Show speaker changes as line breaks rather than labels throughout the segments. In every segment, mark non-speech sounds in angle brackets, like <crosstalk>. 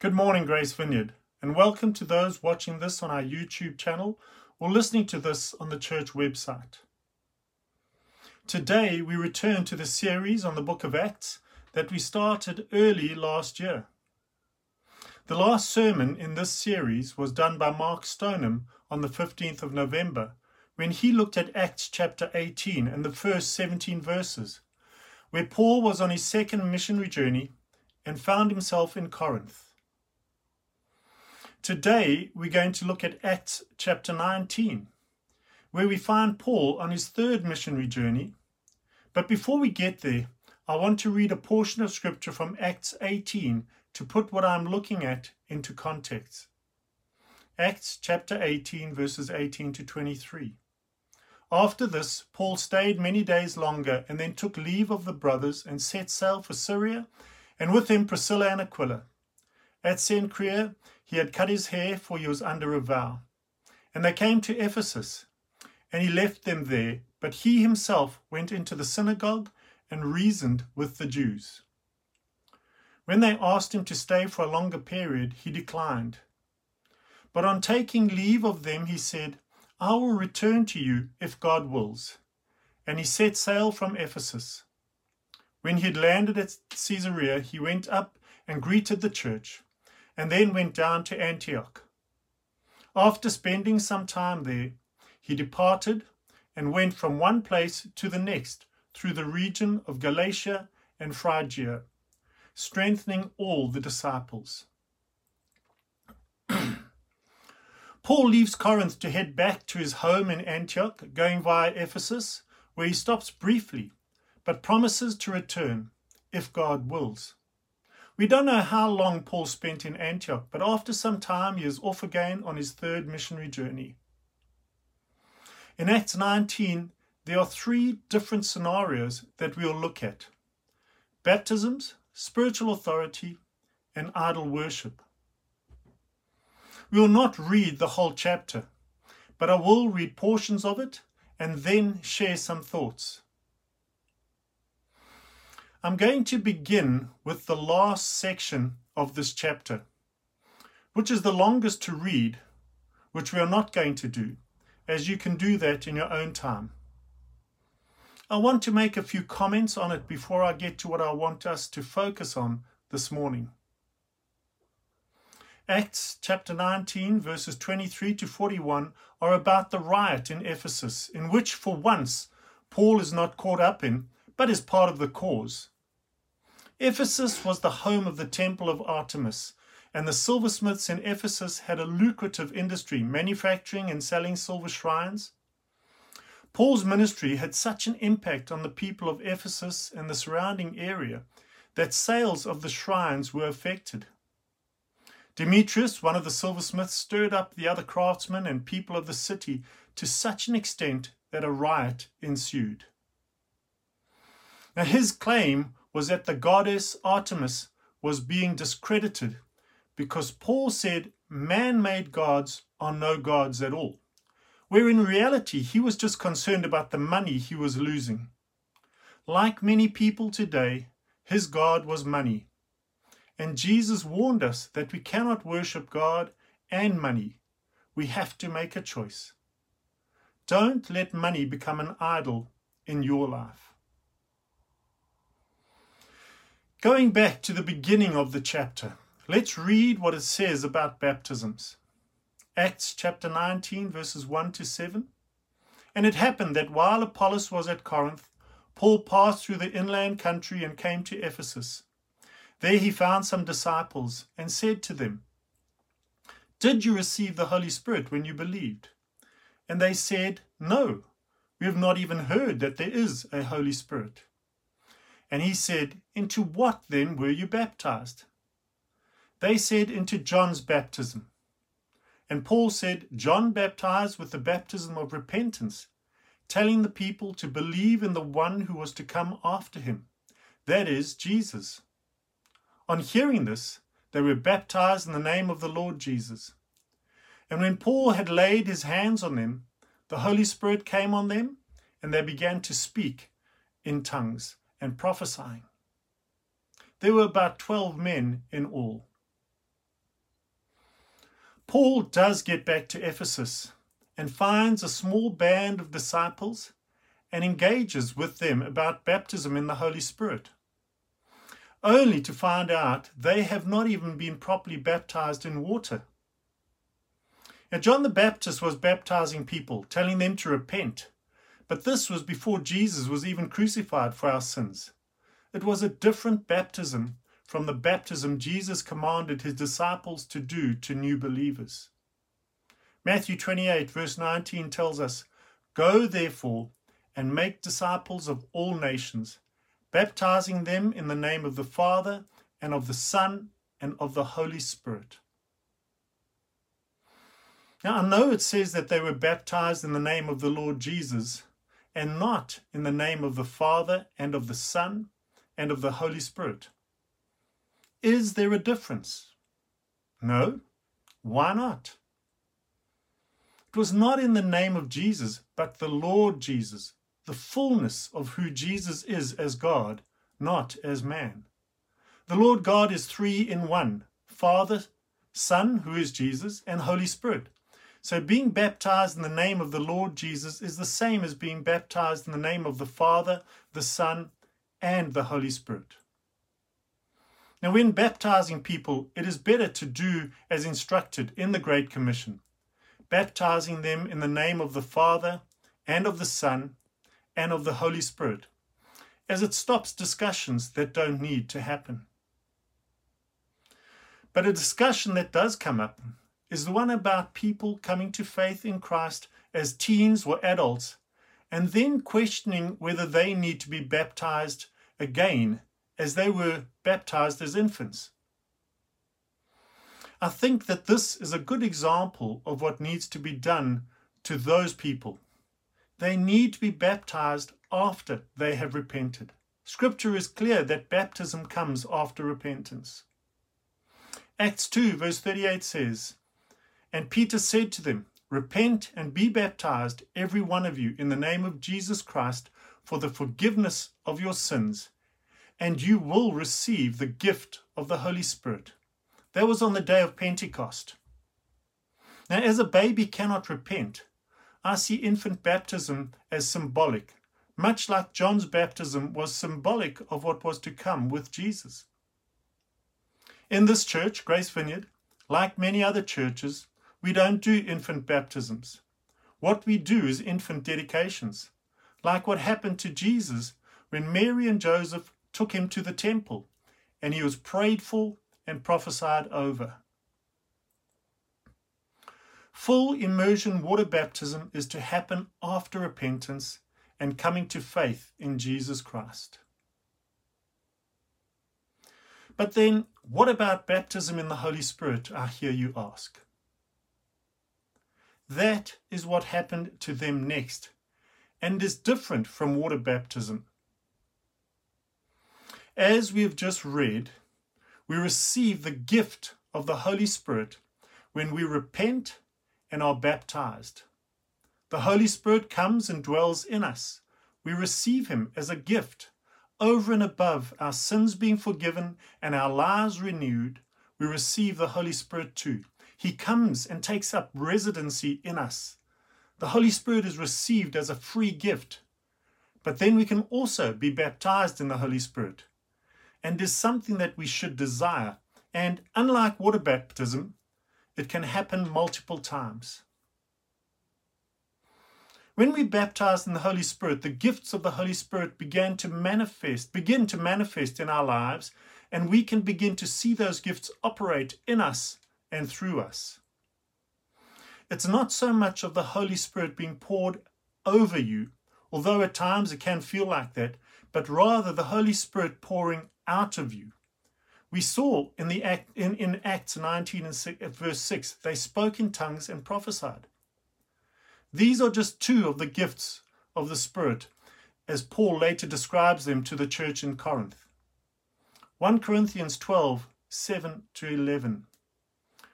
Good morning, Grace Vineyard, and welcome to those watching this on our YouTube channel or listening to this on the church website. Today, we return to the series on the book of Acts that we started early last year. The last sermon in this series was done by Mark Stoneham on the 15th of November when he looked at Acts chapter 18 and the first 17 verses, where Paul was on his second missionary journey and found himself in Corinth. Today, we're going to look at Acts chapter 19, where we find Paul on his third missionary journey. But before we get there, I want to read a portion of scripture from Acts 18 to put what I'm looking at into context. Acts chapter 18, verses 18 to 23. After this, Paul stayed many days longer and then took leave of the brothers and set sail for Syria, and with him Priscilla and Aquila. At Cenchrea, he had cut his hair, for he was under a vow. And they came to Ephesus, and he left them there, but he himself went into the synagogue and reasoned with the Jews. When they asked him to stay for a longer period, he declined. But on taking leave of them, he said, I will return to you if God wills. And he set sail from Ephesus. When he had landed at Caesarea, he went up and greeted the church and then went down to Antioch. After spending some time there, he departed and went from one place to the next through the region of Galatia and Phrygia, strengthening all the disciples. <clears throat> Paul leaves Corinth to head back to his home in Antioch, going via Ephesus, where he stops briefly, but promises to return if God wills. We don't know how long Paul spent in Antioch, but after some time he is off again on his third missionary journey. In Acts 19, there are three different scenarios that we'll look at baptisms, spiritual authority, and idol worship. We will not read the whole chapter, but I will read portions of it and then share some thoughts. I'm going to begin with the last section of this chapter, which is the longest to read, which we are not going to do, as you can do that in your own time. I want to make a few comments on it before I get to what I want us to focus on this morning. Acts chapter 19, verses 23 to 41 are about the riot in Ephesus, in which, for once, Paul is not caught up in, but is part of the cause. Ephesus was the home of the temple of Artemis, and the silversmiths in Ephesus had a lucrative industry, manufacturing and selling silver shrines. Paul's ministry had such an impact on the people of Ephesus and the surrounding area that sales of the shrines were affected. Demetrius, one of the silversmiths, stirred up the other craftsmen and people of the city to such an extent that a riot ensued. Now, his claim was that the goddess Artemis was being discredited because Paul said man made gods are no gods at all, where in reality he was just concerned about the money he was losing. Like many people today, his God was money. And Jesus warned us that we cannot worship God and money. We have to make a choice. Don't let money become an idol in your life. Going back to the beginning of the chapter, let's read what it says about baptisms. Acts chapter 19, verses 1 to 7. And it happened that while Apollos was at Corinth, Paul passed through the inland country and came to Ephesus. There he found some disciples and said to them, Did you receive the Holy Spirit when you believed? And they said, No, we have not even heard that there is a Holy Spirit. And he said, Into what then were you baptized? They said, Into John's baptism. And Paul said, John baptized with the baptism of repentance, telling the people to believe in the one who was to come after him, that is, Jesus. On hearing this, they were baptized in the name of the Lord Jesus. And when Paul had laid his hands on them, the Holy Spirit came on them, and they began to speak in tongues and prophesying. There were about twelve men in all. Paul does get back to Ephesus and finds a small band of disciples and engages with them about baptism in the Holy Spirit, only to find out they have not even been properly baptized in water. Now, John the Baptist was baptizing people, telling them to repent, but this was before Jesus was even crucified for our sins. It was a different baptism from the baptism Jesus commanded his disciples to do to new believers. Matthew 28, verse 19 tells us, Go therefore and make disciples of all nations, baptizing them in the name of the Father and of the Son and of the Holy Spirit. Now, I know it says that they were baptized in the name of the Lord Jesus and not in the name of the Father and of the Son and of the Holy Spirit. Is there a difference? No. Why not? It was not in the name of Jesus, but the Lord Jesus, the fullness of who Jesus is as God, not as man. The Lord God is three in one Father, Son, who is Jesus, and Holy Spirit. So being baptized in the name of the Lord Jesus is the same as being baptized in the name of the Father, the Son, and the Holy Spirit. Now, when baptizing people, it is better to do as instructed in the Great Commission baptizing them in the name of the Father and of the Son and of the Holy Spirit, as it stops discussions that don't need to happen. But a discussion that does come up is the one about people coming to faith in Christ as teens or adults and then questioning whether they need to be baptized again as they were baptized as infants. I think that this is a good example of what needs to be done to those people. They need to be baptized after they have repented. Scripture is clear that baptism comes after repentance. Acts 2, verse 38 says, And Peter said to them, Repent and be baptized, every one of you, in the name of Jesus Christ, for the forgiveness of your sins, and you will receive the gift of the Holy Spirit. That was on the day of Pentecost. Now, as a baby cannot repent, I see infant baptism as symbolic, much like John's baptism was symbolic of what was to come with Jesus. In this church, Grace Vineyard, like many other churches, we don't do infant baptisms. What we do is infant dedications, like what happened to Jesus when Mary and Joseph took him to the temple and he was prayed for and prophesied over. Full immersion water baptism is to happen after repentance and coming to faith in Jesus Christ. But then, what about baptism in the Holy Spirit? I hear you ask. That is what happened to them next and is different from water baptism. As we have just read, we receive the gift of the Holy Spirit when we repent and are baptized. The Holy Spirit comes and dwells in us. We receive Him as a gift. Over and above our sins being forgiven and our lives renewed, we receive the Holy Spirit too. He comes and takes up residency in us. The Holy Spirit is received as a free gift. But then we can also be baptized in the Holy Spirit and is something that we should desire. And unlike water baptism, it can happen multiple times. When we baptized in the Holy Spirit, the gifts of the Holy Spirit began to manifest, begin to manifest in our lives, and we can begin to see those gifts operate in us and through us. It's not so much of the Holy Spirit being poured over you, although at times it can feel like that, but rather the Holy Spirit pouring out of you. We saw in the act in, in Acts 19 and 6, uh, verse 6, they spoke in tongues and prophesied. These are just two of the gifts of the Spirit, as Paul later describes them to the church in Corinth. 1 Corinthians 12, 7 to 11.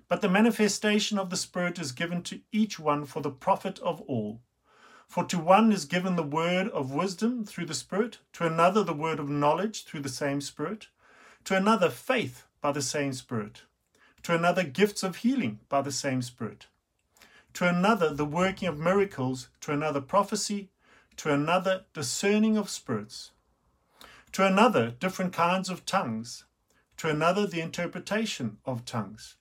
But the manifestation of the Spirit is given to each one for the profit of all. For to one is given the word of wisdom through the Spirit, to another the word of knowledge through the same Spirit, to another faith by the same Spirit, to another, gifts of healing by the same Spirit, to another, the working of miracles, to another, prophecy, to another, discerning of spirits, to another, different kinds of tongues, to another, the interpretation of tongues.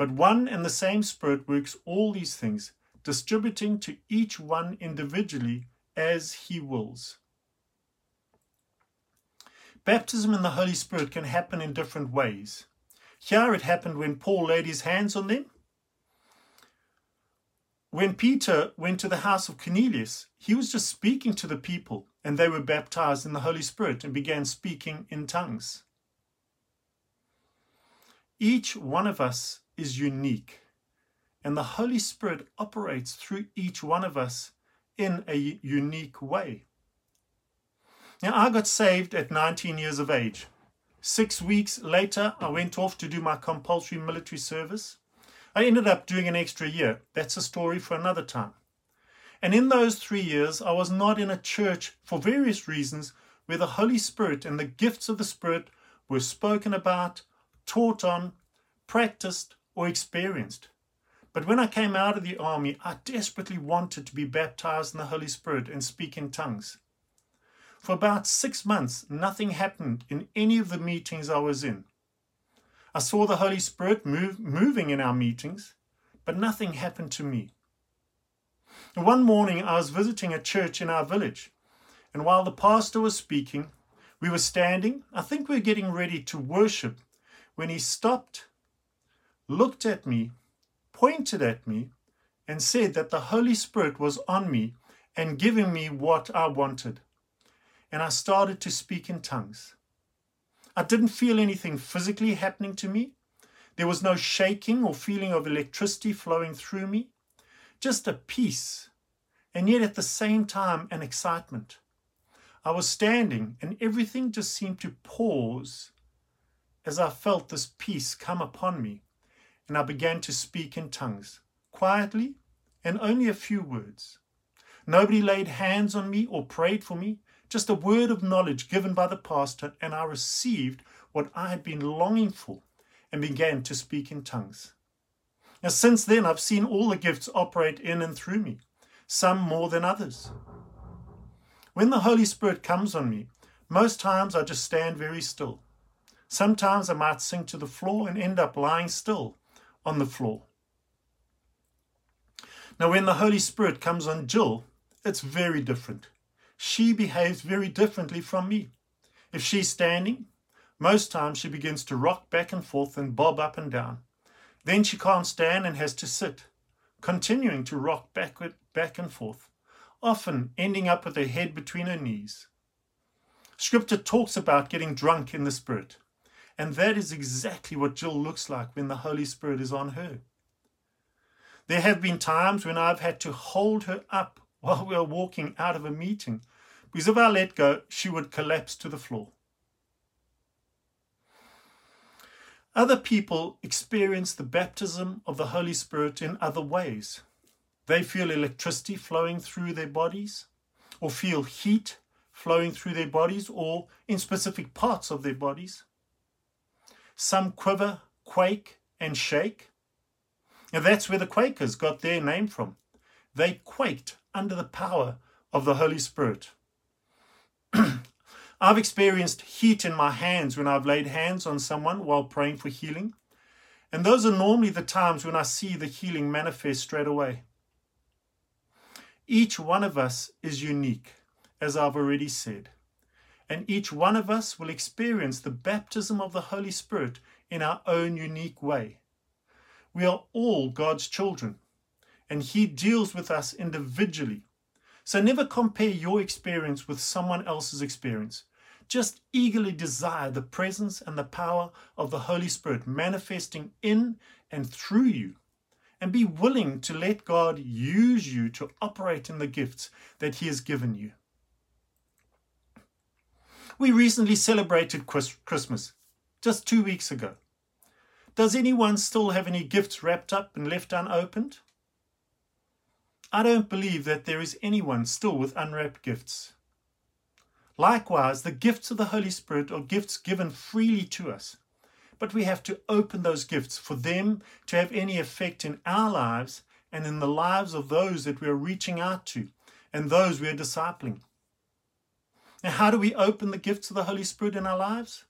But one and the same Spirit works all these things, distributing to each one individually as he wills. Baptism in the Holy Spirit can happen in different ways. Here it happened when Paul laid his hands on them. When Peter went to the house of Cornelius, he was just speaking to the people, and they were baptized in the Holy Spirit and began speaking in tongues. Each one of us is unique, and the Holy Spirit operates through each one of us in a unique way. Now, I got saved at 19 years of age. Six weeks later, I went off to do my compulsory military service. I ended up doing an extra year. That's a story for another time. And in those three years, I was not in a church for various reasons where the Holy Spirit and the gifts of the Spirit were spoken about, taught on, practiced, or experienced. But when I came out of the army, I desperately wanted to be baptized in the Holy Spirit and speak in tongues. For about six months, nothing happened in any of the meetings I was in. I saw the Holy Spirit move, moving in our meetings, but nothing happened to me. One morning, I was visiting a church in our village, and while the pastor was speaking, we were standing, I think we were getting ready to worship, when he stopped, looked at me, pointed at me, and said that the Holy Spirit was on me and giving me what I wanted and I started to speak in tongues. I didn't feel anything physically happening to me. There was no shaking or feeling of electricity flowing through me, just a peace, and yet at the same time an excitement. I was standing, and everything just seemed to pause as I felt this peace come upon me, and I began to speak in tongues, quietly and only a few words. Nobody laid hands on me or prayed for me just a word of knowledge given by the pastor, and I received what I had been longing for and began to speak in tongues. Now, since then, I've seen all the gifts operate in and through me, some more than others. When the Holy Spirit comes on me, most times I just stand very still. Sometimes I might sink to the floor and end up lying still on the floor. Now, when the Holy Spirit comes on Jill, it's very different she behaves very differently from me. If she's standing, most times she begins to rock back and forth and bob up and down. Then she can't stand and has to sit, continuing to rock backward, back and forth, often ending up with her head between her knees. Scripture talks about getting drunk in the Spirit, and that is exactly what Jill looks like when the Holy Spirit is on her. There have been times when I've had to hold her up while we are walking out of a meeting because if I let go, she would collapse to the floor. Other people experience the baptism of the Holy Spirit in other ways. They feel electricity flowing through their bodies, or feel heat flowing through their bodies, or in specific parts of their bodies. Some quiver, quake, and shake. And that's where the Quakers got their name from. They quaked under the power of the Holy Spirit. <clears throat> I've experienced heat in my hands when I've laid hands on someone while praying for healing. And those are normally the times when I see the healing manifest straight away. Each one of us is unique, as I've already said. And each one of us will experience the baptism of the Holy Spirit in our own unique way. We are all God's children, and He deals with us individually so never compare your experience with someone else's experience. Just eagerly desire the presence and the power of the Holy Spirit manifesting in and through you. And be willing to let God use you to operate in the gifts that He has given you. We recently celebrated Christmas, just two weeks ago. Does anyone still have any gifts wrapped up and left unopened? I don't believe that there is anyone still with unwrapped gifts. Likewise, the gifts of the Holy Spirit are gifts given freely to us. but we have to open those gifts for them to have any effect in our lives and in the lives of those that we are reaching out to and those we are discipling. Now, how do we open the gifts of the Holy Spirit in our lives?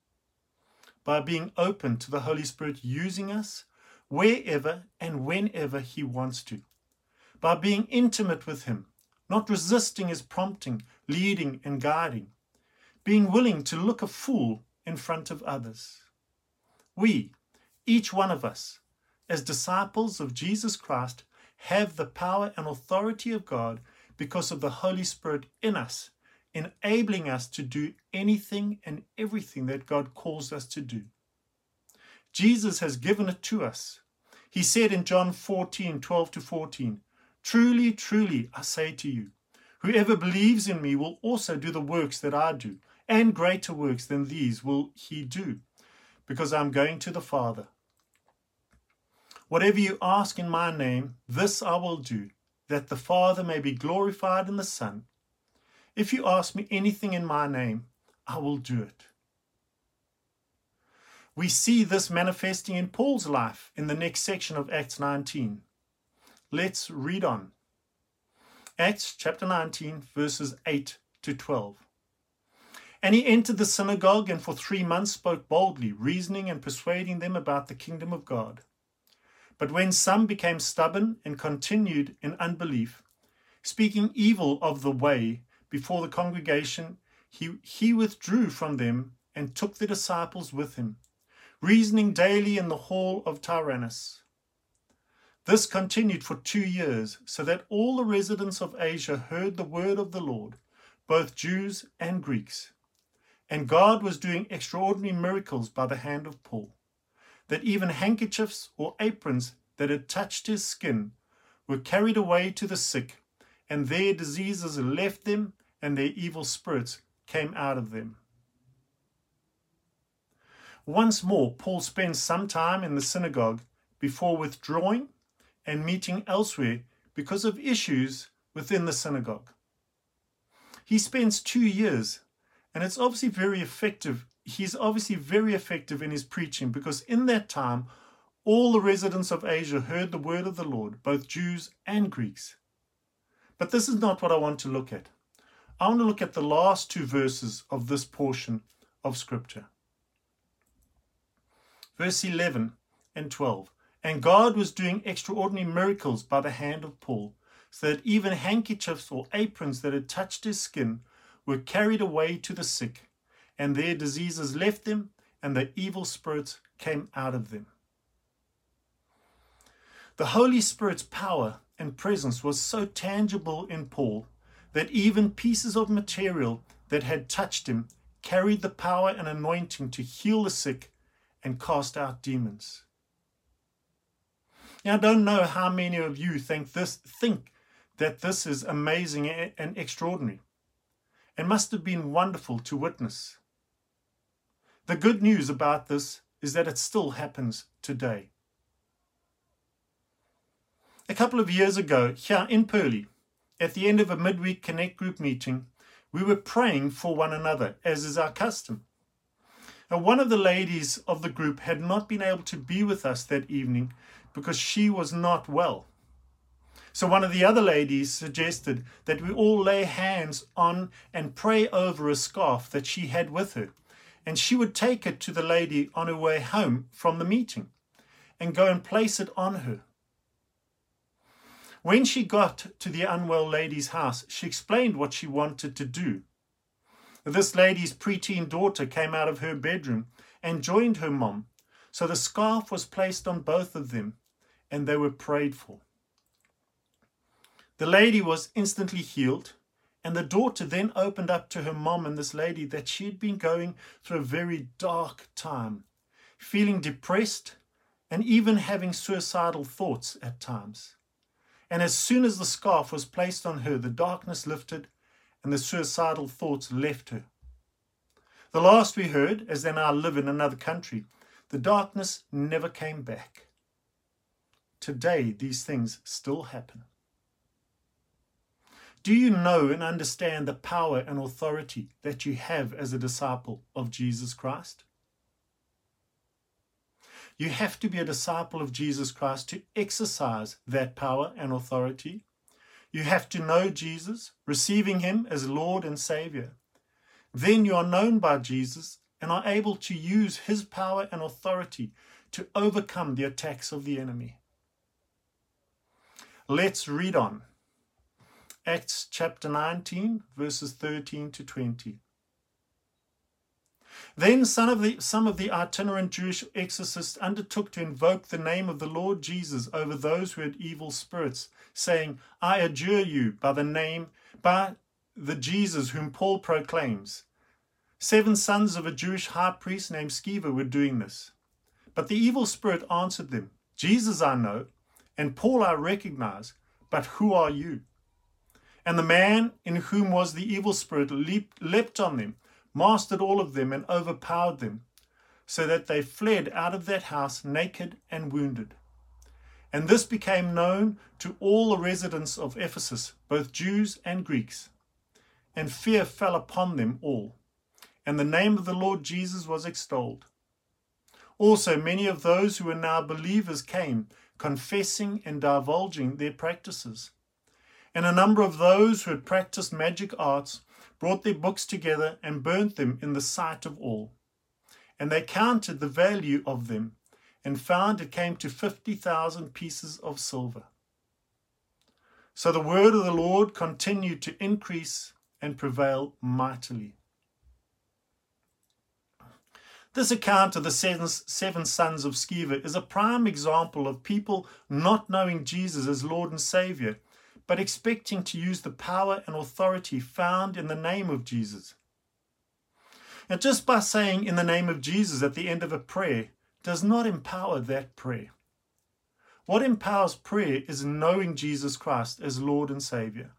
By being open to the Holy Spirit using us wherever and whenever He wants to. By being intimate with Him, not resisting His prompting, leading, and guiding. Being willing to look a fool in front of others. We, each one of us, as disciples of Jesus Christ, have the power and authority of God because of the Holy Spirit in us, enabling us to do anything and everything that God calls us to do. Jesus has given it to us. He said in John 14 12 to 14, Truly, truly, I say to you, whoever believes in me will also do the works that I do, and greater works than these will he do, because I'm going to the Father. Whatever you ask in my name, this I will do, that the Father may be glorified in the Son. If you ask me anything in my name, I will do it. We see this manifesting in Paul's life in the next section of Acts 19. Let's read on. Acts chapter 19, verses 8 to 12. And he entered the synagogue and for three months spoke boldly, reasoning and persuading them about the kingdom of God. But when some became stubborn and continued in unbelief, speaking evil of the way before the congregation, he, he withdrew from them and took the disciples with him, reasoning daily in the hall of Tyrannus. This continued for two years, so that all the residents of Asia heard the word of the Lord, both Jews and Greeks. And God was doing extraordinary miracles by the hand of Paul that even handkerchiefs or aprons that had touched his skin were carried away to the sick, and their diseases left them, and their evil spirits came out of them. Once more, Paul spends some time in the synagogue before withdrawing and meeting elsewhere because of issues within the synagogue. He spends two years, and it's obviously very effective he's obviously very effective in his preaching because in that time, all the residents of Asia heard the word of the Lord, both Jews and Greeks. But this is not what I want to look at. I want to look at the last two verses of this portion of Scripture. Verse 11 and 12. And God was doing extraordinary miracles by the hand of Paul, so that even handkerchiefs or aprons that had touched his skin were carried away to the sick and their diseases left them, and the evil spirits came out of them. The Holy Spirit's power and presence was so tangible in Paul that even pieces of material that had touched him carried the power and anointing to heal the sick and cast out demons. Now, I don't know how many of you think this think that this is amazing and extraordinary. It must have been wonderful to witness. The good news about this is that it still happens today. A couple of years ago, here in Pearly, at the end of a midweek Connect group meeting, we were praying for one another, as is our custom. Now, one of the ladies of the group had not been able to be with us that evening because she was not well. So, one of the other ladies suggested that we all lay hands on and pray over a scarf that she had with her and she would take it to the lady on her way home from the meeting and go and place it on her. When she got to the unwell lady's house, she explained what she wanted to do. This lady's preteen daughter came out of her bedroom and joined her mom, so the scarf was placed on both of them and they were prayed for. The lady was instantly healed and the daughter then opened up to her mom and this lady that she had been going through a very dark time, feeling depressed and even having suicidal thoughts at times. And as soon as the scarf was placed on her, the darkness lifted and the suicidal thoughts left her. The last we heard, as they now live in another country, the darkness never came back. Today, these things still happen. Do you know and understand the power and authority that you have as a disciple of Jesus Christ? You have to be a disciple of Jesus Christ to exercise that power and authority. You have to know Jesus, receiving him as Lord and Savior. Then you are known by Jesus and are able to use his power and authority to overcome the attacks of the enemy. Let's read on. Acts chapter 19, verses 13 to 20. Then some of, the, some of the itinerant Jewish exorcists undertook to invoke the name of the Lord Jesus over those who had evil spirits, saying, I adjure you by the name, by the Jesus whom Paul proclaims. Seven sons of a Jewish high priest named Sceva were doing this. But the evil spirit answered them, Jesus I know, and Paul I recognize, but who are you? And the man in whom was the evil spirit leaped, leapt on them, mastered all of them, and overpowered them, so that they fled out of that house naked and wounded. And this became known to all the residents of Ephesus, both Jews and Greeks. And fear fell upon them all and the name of the Lord Jesus was extolled. Also, many of those who were now believers came, confessing and divulging their practices. And a number of those who had practiced magic arts brought their books together and burnt them in the sight of all. And they counted the value of them and found it came to 50,000 pieces of silver. So the word of the Lord continued to increase and prevail mightily. This account of the seven, seven sons of Sceva is a prime example of people not knowing Jesus as Lord and Savior, but expecting to use the power and authority found in the name of Jesus. Now, just by saying in the name of Jesus at the end of a prayer does not empower that prayer. What empowers prayer is knowing Jesus Christ as Lord and Savior,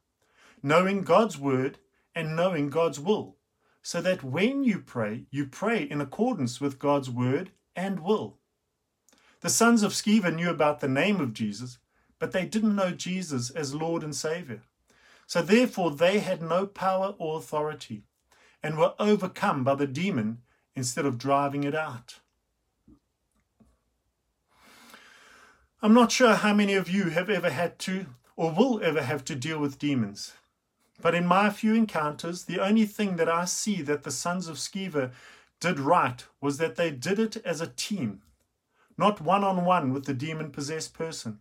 knowing God's word and knowing God's will so that when you pray, you pray in accordance with God's word and will. The sons of Sceva knew about the name of Jesus, but they didn't know Jesus as Lord and Savior. So therefore, they had no power or authority and were overcome by the demon instead of driving it out. I'm not sure how many of you have ever had to or will ever have to deal with demons. But in my few encounters, the only thing that I see that the sons of Sceva did right was that they did it as a team, not one on one with the demon possessed person.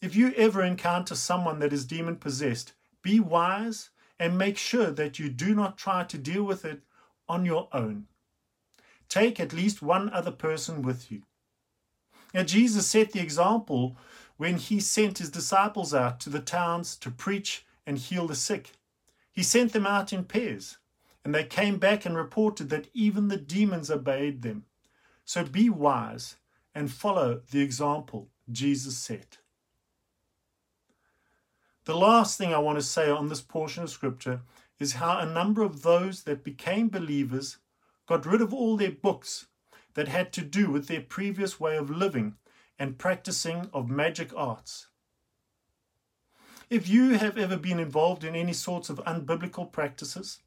If you ever encounter someone that is demon possessed, be wise and make sure that you do not try to deal with it on your own. Take at least one other person with you. Now, Jesus set the example when he sent his disciples out to the towns to preach and heal the sick. He sent them out in pairs, and they came back and reported that even the demons obeyed them. So be wise and follow the example Jesus set. The last thing I want to say on this portion of Scripture is how a number of those that became believers got rid of all their books that had to do with their previous way of living and practicing of magic arts. If you have ever been involved in any sorts of unbiblical practices,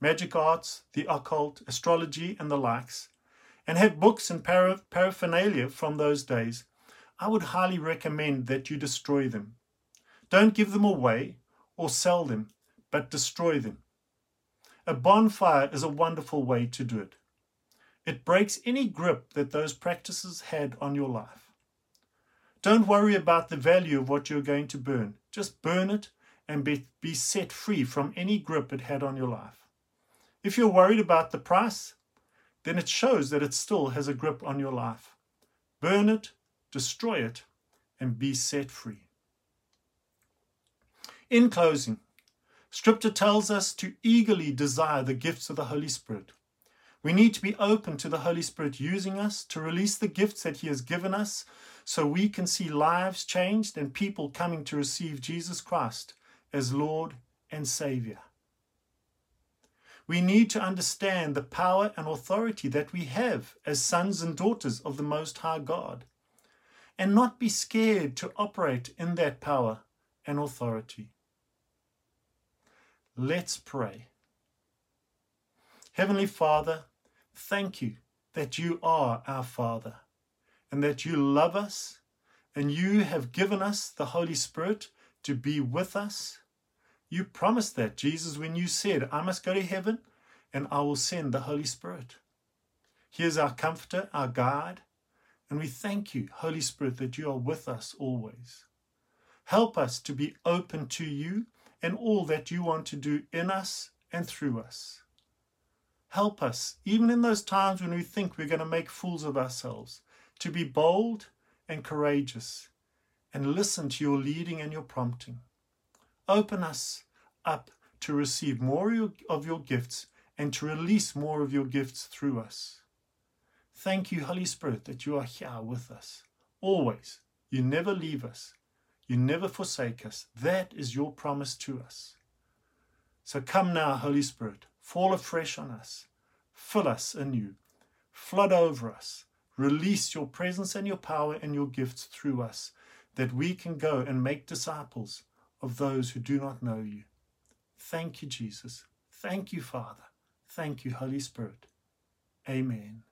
magic arts, the occult, astrology, and the likes, and have books and para- paraphernalia from those days, I would highly recommend that you destroy them. Don't give them away or sell them, but destroy them. A bonfire is a wonderful way to do it. It breaks any grip that those practices had on your life. Don't worry about the value of what you're going to burn. Just burn it and be, be set free from any grip it had on your life. If you're worried about the price, then it shows that it still has a grip on your life. Burn it, destroy it, and be set free. In closing, Scripture tells us to eagerly desire the gifts of the Holy Spirit. We need to be open to the Holy Spirit using us to release the gifts that He has given us so we can see lives changed and people coming to receive Jesus Christ as Lord and Savior. We need to understand the power and authority that we have as sons and daughters of the Most High God and not be scared to operate in that power and authority. Let's pray. Heavenly Father, thank you that you are our Father and that you love us and you have given us the Holy Spirit to be with us. You promised that, Jesus, when you said, I must go to heaven and I will send the Holy Spirit. He is our comforter, our guide, and we thank you, Holy Spirit, that you are with us always. Help us to be open to you and all that you want to do in us and through us. Help us, even in those times when we think we're going to make fools of ourselves, to be bold and courageous and listen to your leading and your prompting. Open us up to receive more of your gifts and to release more of your gifts through us. Thank you, Holy Spirit, that you are here with us. Always. You never leave us. You never forsake us. That is your promise to us. So come now, Holy Spirit, fall afresh on us, fill us anew, flood over us, release your presence and your power and your gifts through us, that we can go and make disciples of those who do not know you. Thank you, Jesus. Thank you, Father. Thank you, Holy Spirit. Amen.